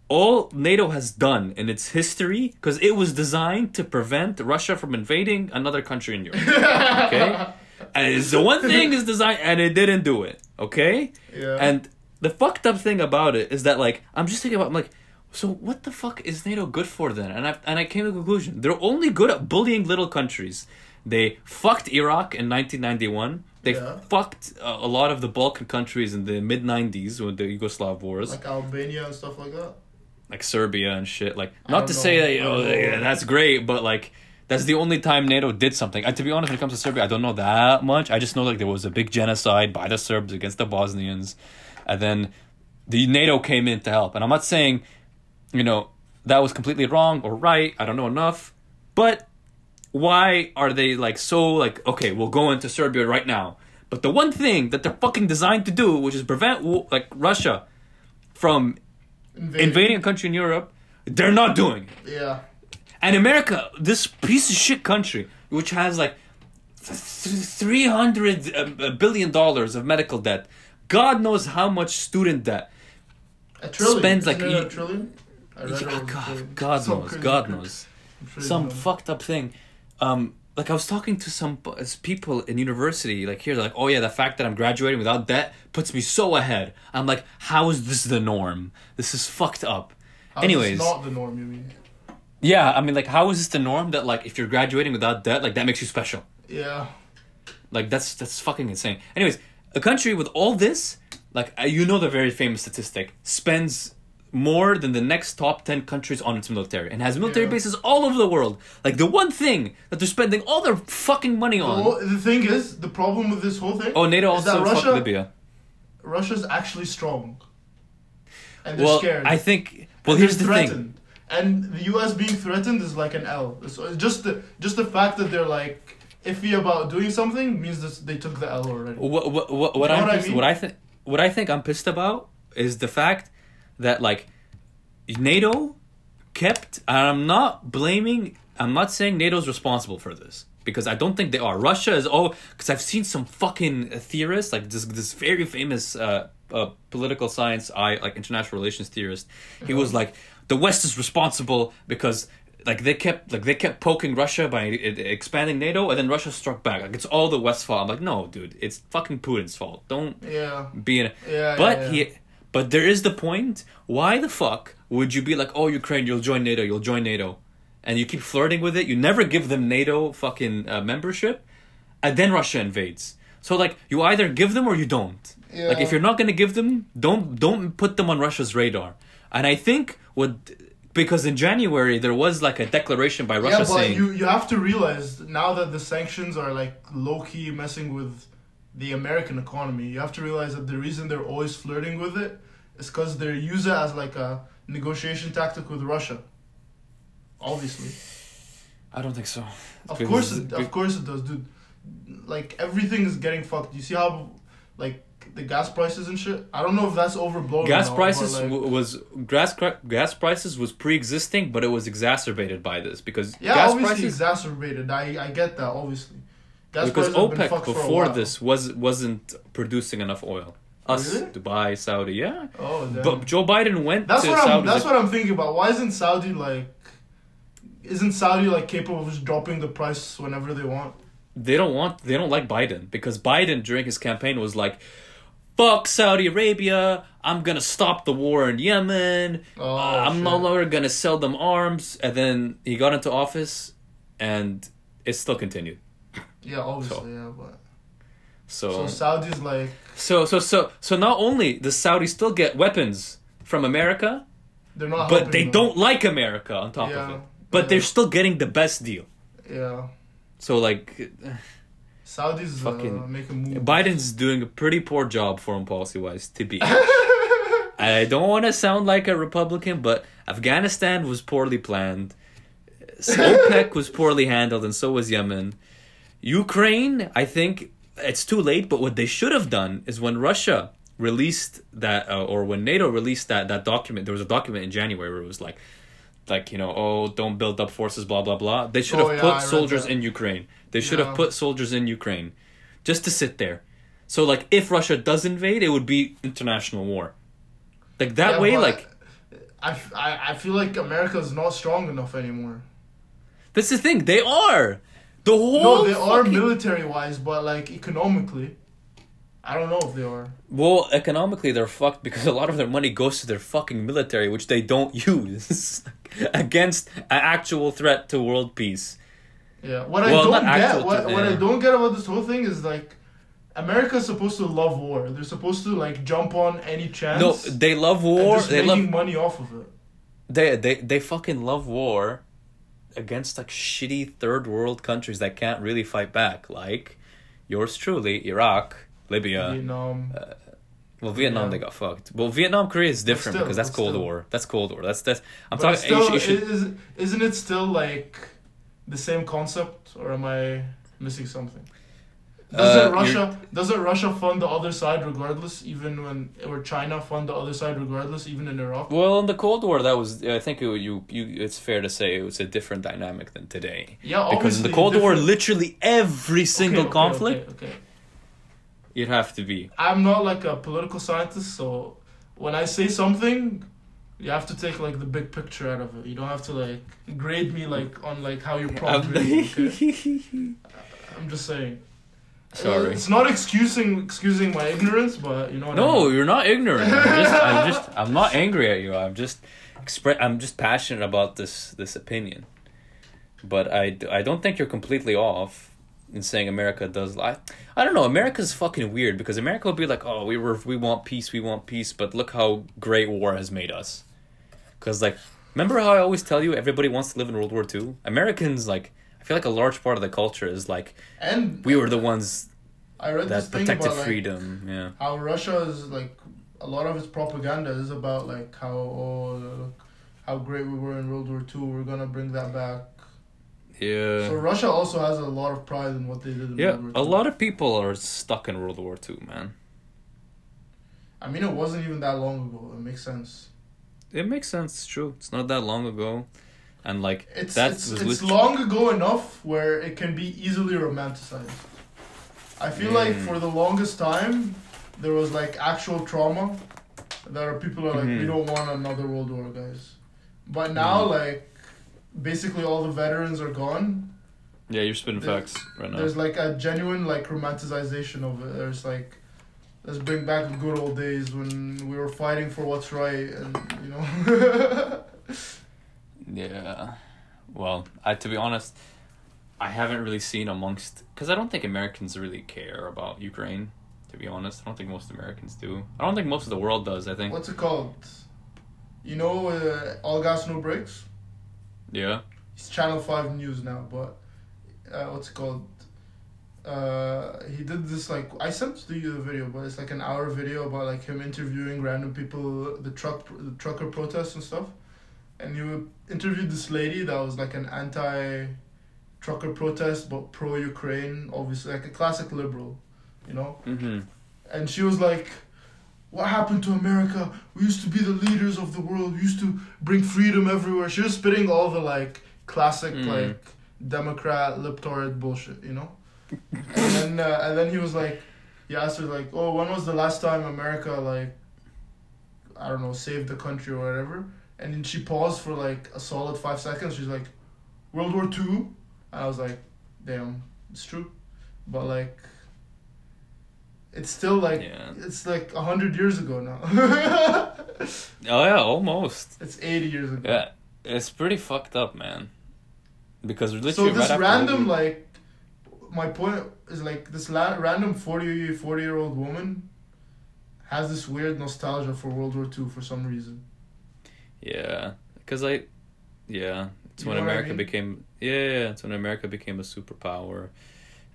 all NATO has done in its history because it was designed to prevent Russia from invading another country in Europe. [laughs] Okay? and it's the one thing is designed and it didn't do it. Okay? yeah. And the fucked up thing about it is that like I'm just thinking about I'm like so what the fuck is NATO good for then? And I and I came to the conclusion they're only good at bullying little countries. They fucked Iraq in 1991. They Yeah. fucked uh, a lot of the Balkan countries in the mid 90s with the Yugoslav wars, like, Albania and stuff like that. Like Serbia and shit. Like not to know. say that you know know. yeah, that's great, but like that's the only time NATO did something. And to be honest, when it comes to Serbia, I don't know that much. I just know like there was a big genocide by the Serbs against the Bosnians, and then the NATO came in to help. And I'm not saying, you know, that was completely wrong or right. I don't know enough, but why are they like so like okay, we'll go into Serbia right now. But the one thing that they're fucking designed to do, which is prevent like Russia from Invading. invading a country in Europe, they're not doing. it. Yeah. And America, this piece of shit country, which has like three hundred uh, billion dollars of medical debt, God knows how much student debt. A trillion. Spends, Isn't like, a trillion? Yeah, was a trillion. God, God knows, God knows. I'm sure you Some fucked up thing. Um, like I was talking to some people in university, like here, they're like, oh yeah, the fact that I'm graduating without debt puts me so ahead. I'm like, how is this the norm? This is fucked up. How Anyways, not the norm, you mean? yeah, I mean, like, how is this the norm that like if you're graduating without debt, like that makes you special? Yeah. Like that's that's fucking insane. Anyways, a country with all this, like uh, you know the very famous statistic, spends more than the next top 10 countries on its military and has military Yeah. bases all over the world. Like the one thing that they're spending all their fucking money The, on. whole- the thing is, the problem with this whole thing. Oh, NATO also fucked Russia, Libya. Russia's actually strong. And they're Well, scared. I think well here's the they're thing. threatened. And the U.S. being threatened is like an L. So it's just the just the fact that they're like iffy about doing something means that they took the L already. What what what, what You know what I mean? what I think what I think I'm pissed about is the fact that like NATO kept and I'm not blaming I'm not saying NATO's responsible for this because I don't think they are. Russia is oh because I've seen some fucking theorists like this this very famous uh, uh political science I like international relations theorist. He was like the West is responsible because like they kept like they kept poking Russia by expanding NATO and then Russia struck back. Like it's all the West's fault. I'm like no, dude, it's fucking Putin's fault. Don't Yeah. be in. Yeah, but yeah, he, yeah. But there is the point. Why the fuck would you be like, oh Ukraine, you'll join NATO, you'll join NATO, and you keep flirting with it. You never give them NATO fucking uh, membership, and then Russia invades. So like you either give them or you don't. Yeah. Like if you're not gonna give them, don't don't put them on Russia's radar. And I think what because in January there was like a declaration by Russia yeah, but saying you you have to realize now that the sanctions are like low key messing with the American economy. You have to realize that the reason they're always flirting with it is because they use it as like a negotiation tactic with Russia. Obviously, I don't think so. of Because- course, it, of course it does, dude. Like everything is getting fucked. You see how like the gas prices and shit. I don't know if that's overblown. gas not, prices like, w- was gas cra- gas prices was pre-existing but it was exacerbated by this because yeah, gas obviously prices exacerbated. I I get that obviously. Gas because prices have been OPEC fucked for a before this was wasn't producing enough oil. Us, Really? Dubai, Saudi, yeah. Oh, damn. But Joe Biden went That's to what I'm. Saudi. That's like, what I'm thinking about. Why isn't Saudi like? Isn't Saudi like capable of just dropping the price whenever they want? they don't want they don't like Biden because Biden during his campaign was like fuck Saudi Arabia I'm going to stop the war in Yemen Oh, uh, I'm no longer going to sell them arms and then he got into office and it still continued Yeah, obviously, yeah, but so so Saudi's like, so so so so not only the Saudis still get weapons from America they're not. but they them. don't like America on top of it but they're still getting the best deal Yeah, so like Saudi's Fucking- uh, making moves. Biden's doing a pretty poor job foreign policy wise, to be. [laughs] I don't want to sound like a Republican, but Afghanistan was poorly planned. [laughs] OPEC was poorly handled, and so was Yemen. Ukraine, I think it's too late. But what they should have done is when Russia released that, uh, or when NATO released that that document, there was a document in January where it was like, like you know, oh, don't build up forces, blah blah blah. They should Oh, have yeah, put read soldiers in Ukraine. They should Yeah. have put soldiers in Ukraine, just to sit there. So like, if Russia does invade, it would be international war. Like that Yeah, way, like I feel like America's not strong enough anymore. that's the thing. They are the whole. No, they are fucking- military wise, but like economically, I don't know if they are. Well, economically, they're fucked because a lot of their money goes to their fucking military, which they don't [laughs] use against an actual threat to world peace. Yeah. What Well, I don't get, actual what, to- what I don't get about this whole thing is like, America's supposed to love war. They're supposed to like jump on any chance. No, they love and war. just They making love money off of it. they they they fucking love war against like shitty third world countries that can't really fight back, like yours truly, Iraq, Libya. Vietnam. Uh, well, Vietnam Yeah. they got fucked. Well, Vietnam Korea is different still, because that's Cold still. War. That's Cold War. That's that's. I'm but talking. still, you should, you should- is, isn't it still like the same concept, or am I missing something? Doesn't Uh, Russia doesn't Russia fund the other side regardless, even when or China fund the other side regardless, even in Iraq? Well, in the Cold War, that was I think it, you you. It's fair to say it was a different dynamic than today. Yeah, Because in the Cold War, literally every single Okay, okay, conflict, Okay, okay. you'd have to be. I'm not like a political scientist, so when I say something, you have to take like the big picture out of it. You don't have to like grade me like on like how you prompt me. Okay? [laughs] I'm just saying. Uh, Sorry. It's not excusing excusing my ignorance, but you know. What I No, mean. you're not ignorant. I'm just, [laughs] I'm just, I'm not angry at you. I'm just express. I'm just passionate about this this opinion. But I, I don't think you're completely off in saying America does. I, I don't know. America's fucking weird because America will be like, oh, we were, we want peace, we want peace, but look how great war has made us. Because like, remember how I always tell you everybody wants to live in World War Two. Americans like, I feel like a large part of the culture is like And we were the ones I read this that thing protected about like, freedom. Yeah. how Russia is like a lot of its propaganda is about like how oh how great we were in World War Two. We're gonna bring that back. Yeah. So Russia also has a lot of pride in what they did in Yeah, World War a lot of people are stuck in World War Two, man. I mean, it wasn't even that long ago. It makes sense. It makes sense. It's true. It's not that long ago, and like It's that it's, it's long ago enough where it can be easily romanticized. I feel like Mm. for the longest time there was like actual trauma that are people are like we Mhm. don't want another world war, guys. But now Mhm. like basically all the veterans are gone. Yeah, you're spitting facts right now. There's like a genuine like romanticization of it. There's like let's bring back the good old days when we were fighting for what's right and you know [laughs] Yeah. Well, I to be honest, I haven't really seen amongst because I don't think Americans really care about Ukraine. To be honest, I don't think most Americans do. I don't think most of the world does. I think. what's it called? You know, uh, all gas no brakes. Yeah. It's Channel Five News now, but uh, what's it called? Uh, he did this like I sent to you the video, but it's like an hour video about like him interviewing random people, the truck, the trucker protests and stuff, and you interviewed this lady that was like an anti, trucker protest but pro Ukraine, obviously like a classic liberal, you know, Mm-hmm. and she was like. What happened to America? We used to be the leaders of the world. We used to bring freedom everywhere. She was spitting all the like classic Mm. like Democrat libtard bullshit, you know. and then uh, and then he was like, he asked her like, oh, when was the last time America like, I don't know, saved the country or whatever? And then she paused for like a solid five seconds. She's like, World War Two. I was like, damn, it's true, but like. It's still like Yeah. it's like a hundred years ago now. [laughs] Oh yeah, almost. it's eighty years ago. Yeah, it's pretty fucked up, man. Because So literally this right random like, my point is like this la- random 40, 40 year old woman, has this weird nostalgia for World War Two for some reason. Yeah, because I, yeah, it's You when America became yeah, it's when America became a superpower,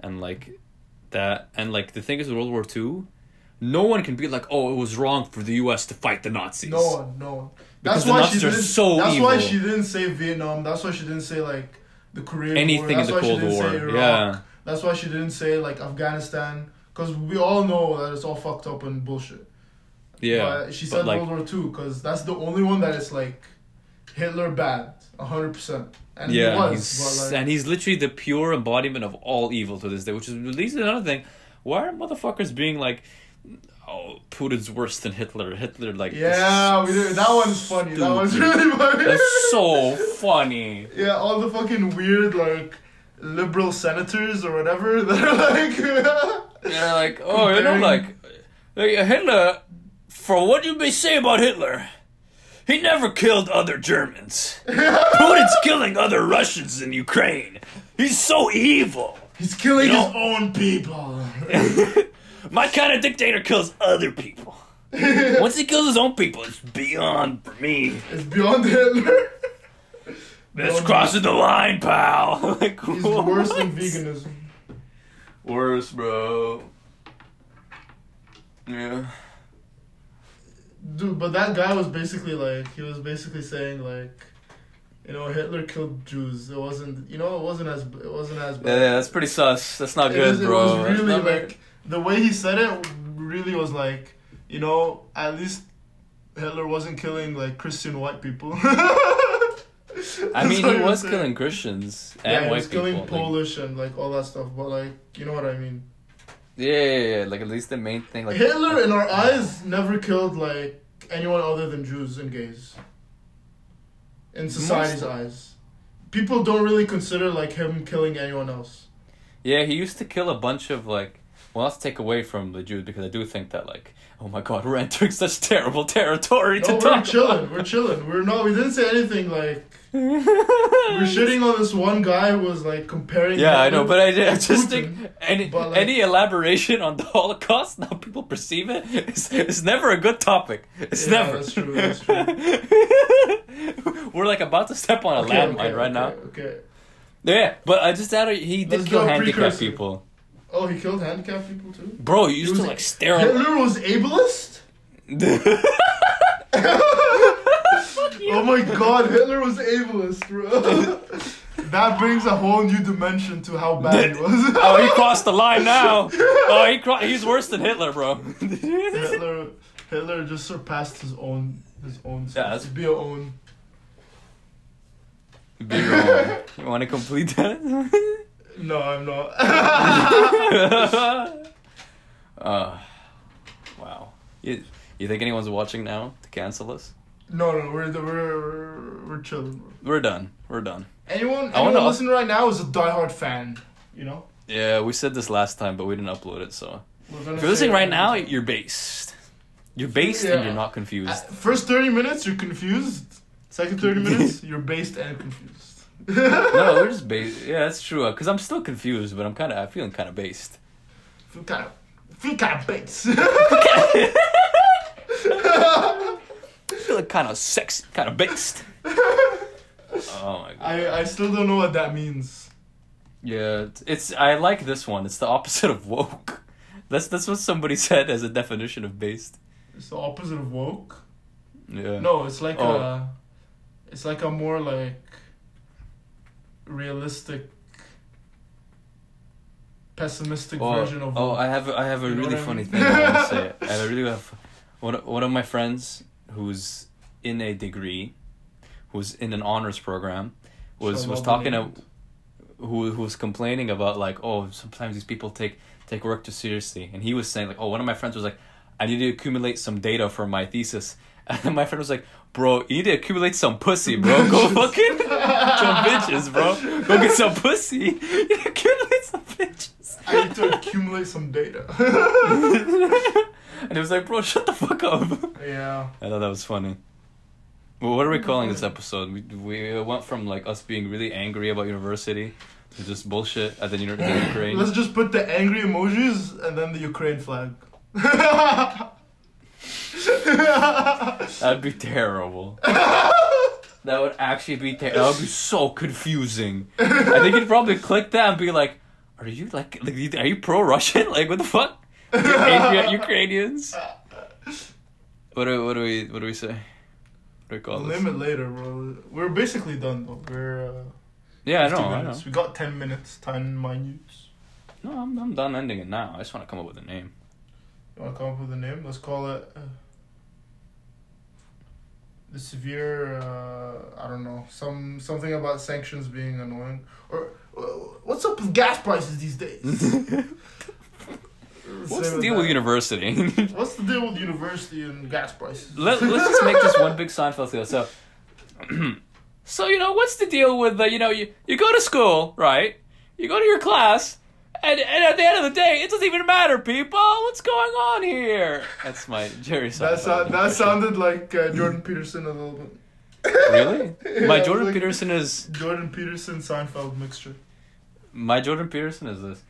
and like that, and like the thing is, with World War Two, no one can be like, oh, it was wrong for the U.S. to fight the Nazis. No one, no one. Because That's the why Nazis she are didn't. so that's why she didn't say Vietnam. That's why she didn't say like the Korean Anything War. in That's the why she Cold didn't War, Say Iraq. yeah. That's why she didn't say like Afghanistan, because we all know that it's all fucked up and bullshit. Yeah, But she but, said like, World War Two because that's the only one that is like Hitler bad, hundred percent. And yeah, he was, he's, but like, and he's literally the pure embodiment of all evil to this day. Which is at least another thing. Why are motherfuckers being like, oh, Putin's worse than Hitler? Hitler like yeah, we did. That one's funny. That one's really funny. That's so funny. Yeah, all the fucking weird like liberal senators or whatever [laughs] that are like. They're like, oh, you know, like like, Hitler. For what you may say about Hitler, he never killed other Germans. [laughs] Putin's killing other Russians in Ukraine. He's so evil. He's killing You know- his own people. [laughs] My kind of dictator kills other people. [laughs] Once he kills his own people, it's beyond for me. It's beyond Hitler. That's Beyond- crossing the line, pal. like, He's worse than veganism. Worse, bro. Yeah. Dude, but that guy was basically like he was basically saying like, you know, Hitler killed Jews. It wasn't, you know, it wasn't as it wasn't as Yeah, bad. yeah, that's pretty sus. That's not It good, was- it bro. was really like the way he said it. Really was like, you know, at least Hitler wasn't killing like Christian white people. [laughs] I mean, he was killing Christians and yeah, he white was killing people. like- Polish and like all that stuff. But like, you know what I mean. Yeah, yeah, yeah. Like at least the main thing, like Hitler, in our eyes, never killed like anyone other than Jews and gays. In society's eyes, people don't really consider like him killing anyone else. Yeah, he used to kill a bunch of like. Well, let's take away from the Jews because I do think that like, oh my god, we're [laughs] entering such terrible territory to No, we're talk. chilling. We're chilling. We're not. We didn't say anything like we're we're [laughs] shitting on this one guy who was like comparing. Yeah, I know, but I, I just Putin. think any like- any elaboration on the Holocaust, how people perceive it, is it's never a good topic. It's Yeah, never. that's true, that's true. [laughs] We're like about to step on a Okay, landmine okay, right okay, now. Okay. Yeah, but I just added he did Let's kill do handicapped people. Oh, he killed handicapped people too. Bro, you used was to like stare at. Hitler was ableist. [laughs] Oh my god, Hitler was ableist, bro. [laughs] that brings a whole new dimension to how bad it was. [laughs] oh, he [laughs] crossed the line now. Oh, he cro- he's worse than Hitler, bro. Hitler, Hitler just surpassed his own, his own. Yeah, that's- be your own. Be wrong. You want to complete that? No, I'm not. uh, wow. You, you think anyone's watching now to cancel us? No, no, we're we're we're chilling. We're done. We're done. Anyone, I wanna listening right now is a diehard fan. You know. Yeah, we said this last time, but we didn't upload it. So We're gonna if you're listening it right now, you're based. You're based and Yeah. you're not Uh, confused. First thirty minutes, you're confused. Second thirty minutes, [laughs] you're based and confused. no, we're [laughs] just based. Yeah, that's true. Cause I'm still confused, but I'm kind of. I'm feeling kind of based. feel kind of feel kind of base. Feeling kind of sexy, kind of based. [laughs] oh my god. I I still don't know what that means. Yeah, it's, it's. I like this one. It's the opposite of woke. That's that's what somebody [laughs] said as a definition of based. It's the opposite of woke. Yeah. No, it's like Oh. a, it's like a more like realistic, pessimistic Oh, version of. oh, woke. I have I have a You really what I funny mean? thing I want to say. [laughs] I really have one one of my friends who's in a degree, who's in an honors program, was Shall was talking to, who who was complaining about like oh sometimes these people take take work too seriously, and he was saying like oh one of my friends was like I need to accumulate some data for my thesis. [laughs] And my friend was like, "Bro, you need to accumulate some pussy, bro. [laughs] Go fucking [laughs] some bitches, bro. Go get some pussy. You accumulate some bitches." I need to accumulate some data. and he was like, bro, shut the fuck up. yeah. I thought that was funny. Well, what are we calling this episode? We, we went from like us being really angry about university to just bullshit at the, uni- the [laughs] Ukraine. Let's just put the angry emojis and then the Ukraine flag. [laughs] That'd be terrible. [laughs] That would actually be terrible. that would be so confusing. I think you'd probably click that and be like, "Are you like, like are you pro Russian? Like what the fuck?" Patriot Ukrainians. What do what do we what do we say? What do we call We'll this? name it later, bro. We're basically done though. We're uh, Yeah, I 50 know, I know. We got ten minutes, ten minutes. No, I'm I'm done ending it now. I just want to come up with a name. You wanna come up with a name? Let's call it uh, the severe. Uh, I don't know. Some something about sanctions being annoying. Or uh, what's up with gas prices these days? [laughs] What's the deal with university? [laughs] What's the deal with university and gas prices? Let, let's just make this one big Seinfeld deal. So, [clears throat] so you know, what's the deal with the, you know, you, you go to school, right? You go to your class, and, and at the end of the day, it doesn't even matter, people. What's going on here? That's my Jerry Seinfeld. That, sound, that sounded like uh, Jordan Peterson a little bit. Really? [laughs] Yeah, My Jordan like Peterson is Jordan Peterson Seinfeld mixture. my Jordan Peterson is this.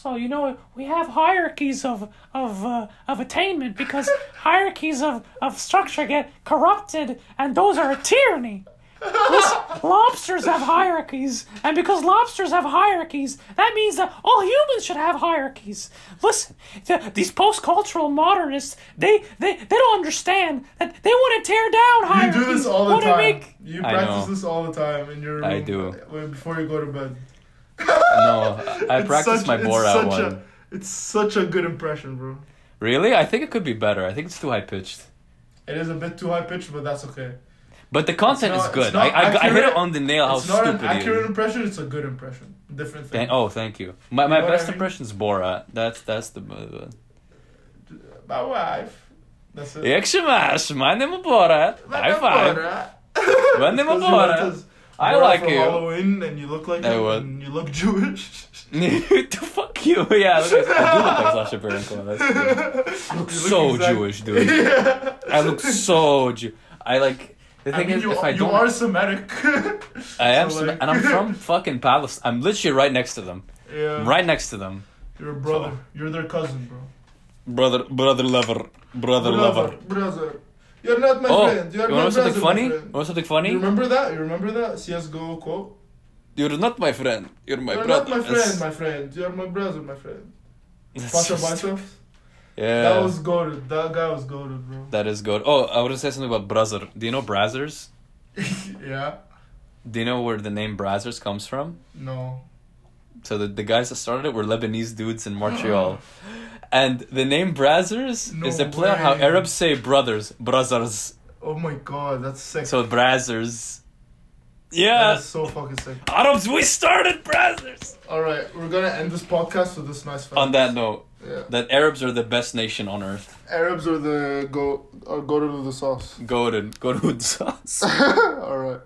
So you know we have hierarchies of of uh, of attainment because [laughs] hierarchies of, of structure get corrupted and those are a tyranny. Listen, lobsters have hierarchies, and because lobsters have hierarchies, that means that all humans should have hierarchies. Listen, th- these post-cultural modernists, they, they, they don't understand that they want to tear down hierarchies. You do this all the time. Make, You practice this all the time in your room. I do. uh, Before you go to bed. No, I It's practiced such- my Borat such one. A, it's such a good impression, bro. Really? I think it could be better. I think it's too high pitched. It is a bit too high pitched, but that's okay. But the content It's is good. I, I, I hit it on the nail how it's not stupid an accurate impression, it's a good impression. Different thing. Thank, oh, thank you. My, my best I mean? impression is Borat. That's that's the. Uh, My wife. That's it. Masz? My name is Borat. High five. My name is Borat. I like for you. Halloween and you look like I him would. and you look Jewish. [laughs] Fuck you. [laughs] Yeah, look at, I do look like Sacha Baron Cohen. That's [laughs] true. I look so exact- Jewish, dude. yeah. I look so Jew. I like. The I thing mean, is, you, if I you don't, are Semitic. I am, so, Sem- like- and I'm from fucking Palestine. I'm literally right next to them. yeah. Right next to them. You're a brother. You're their cousin, bro. Brother, brother lover, brother lover. Brother. You're not my Oh, friend. you You're want to know something brother, funny? my You friend. want something You remember that? You remember that CS:GO quote? You're not my friend. You're my brother. You're not my friend, my friend. You're my brother, my friend. Pasha. Biceps. Yeah. That was goaded. That guy was goaded, bro. That is good. Oh, I want to say something about Brother. Do you know Brazzers? [laughs] yeah. Do you know where the name Brazzers comes from? No. So the, the guys that started it were Lebanese dudes in Montreal. [gasps] [laughs] and the name Brazzers No is a play on how. Arabs say brothers, brothers. Oh my god, that's sick. So Brazzers. Yeah. is so fucking sick. Arabs, we started Brazzers. All right, we're gonna end this podcast with this nice fact. On that note, yeah, that Arabs are the best nation on earth. Arabs are the go are goaded of the sauce. Go to go to sauce. [laughs] All right.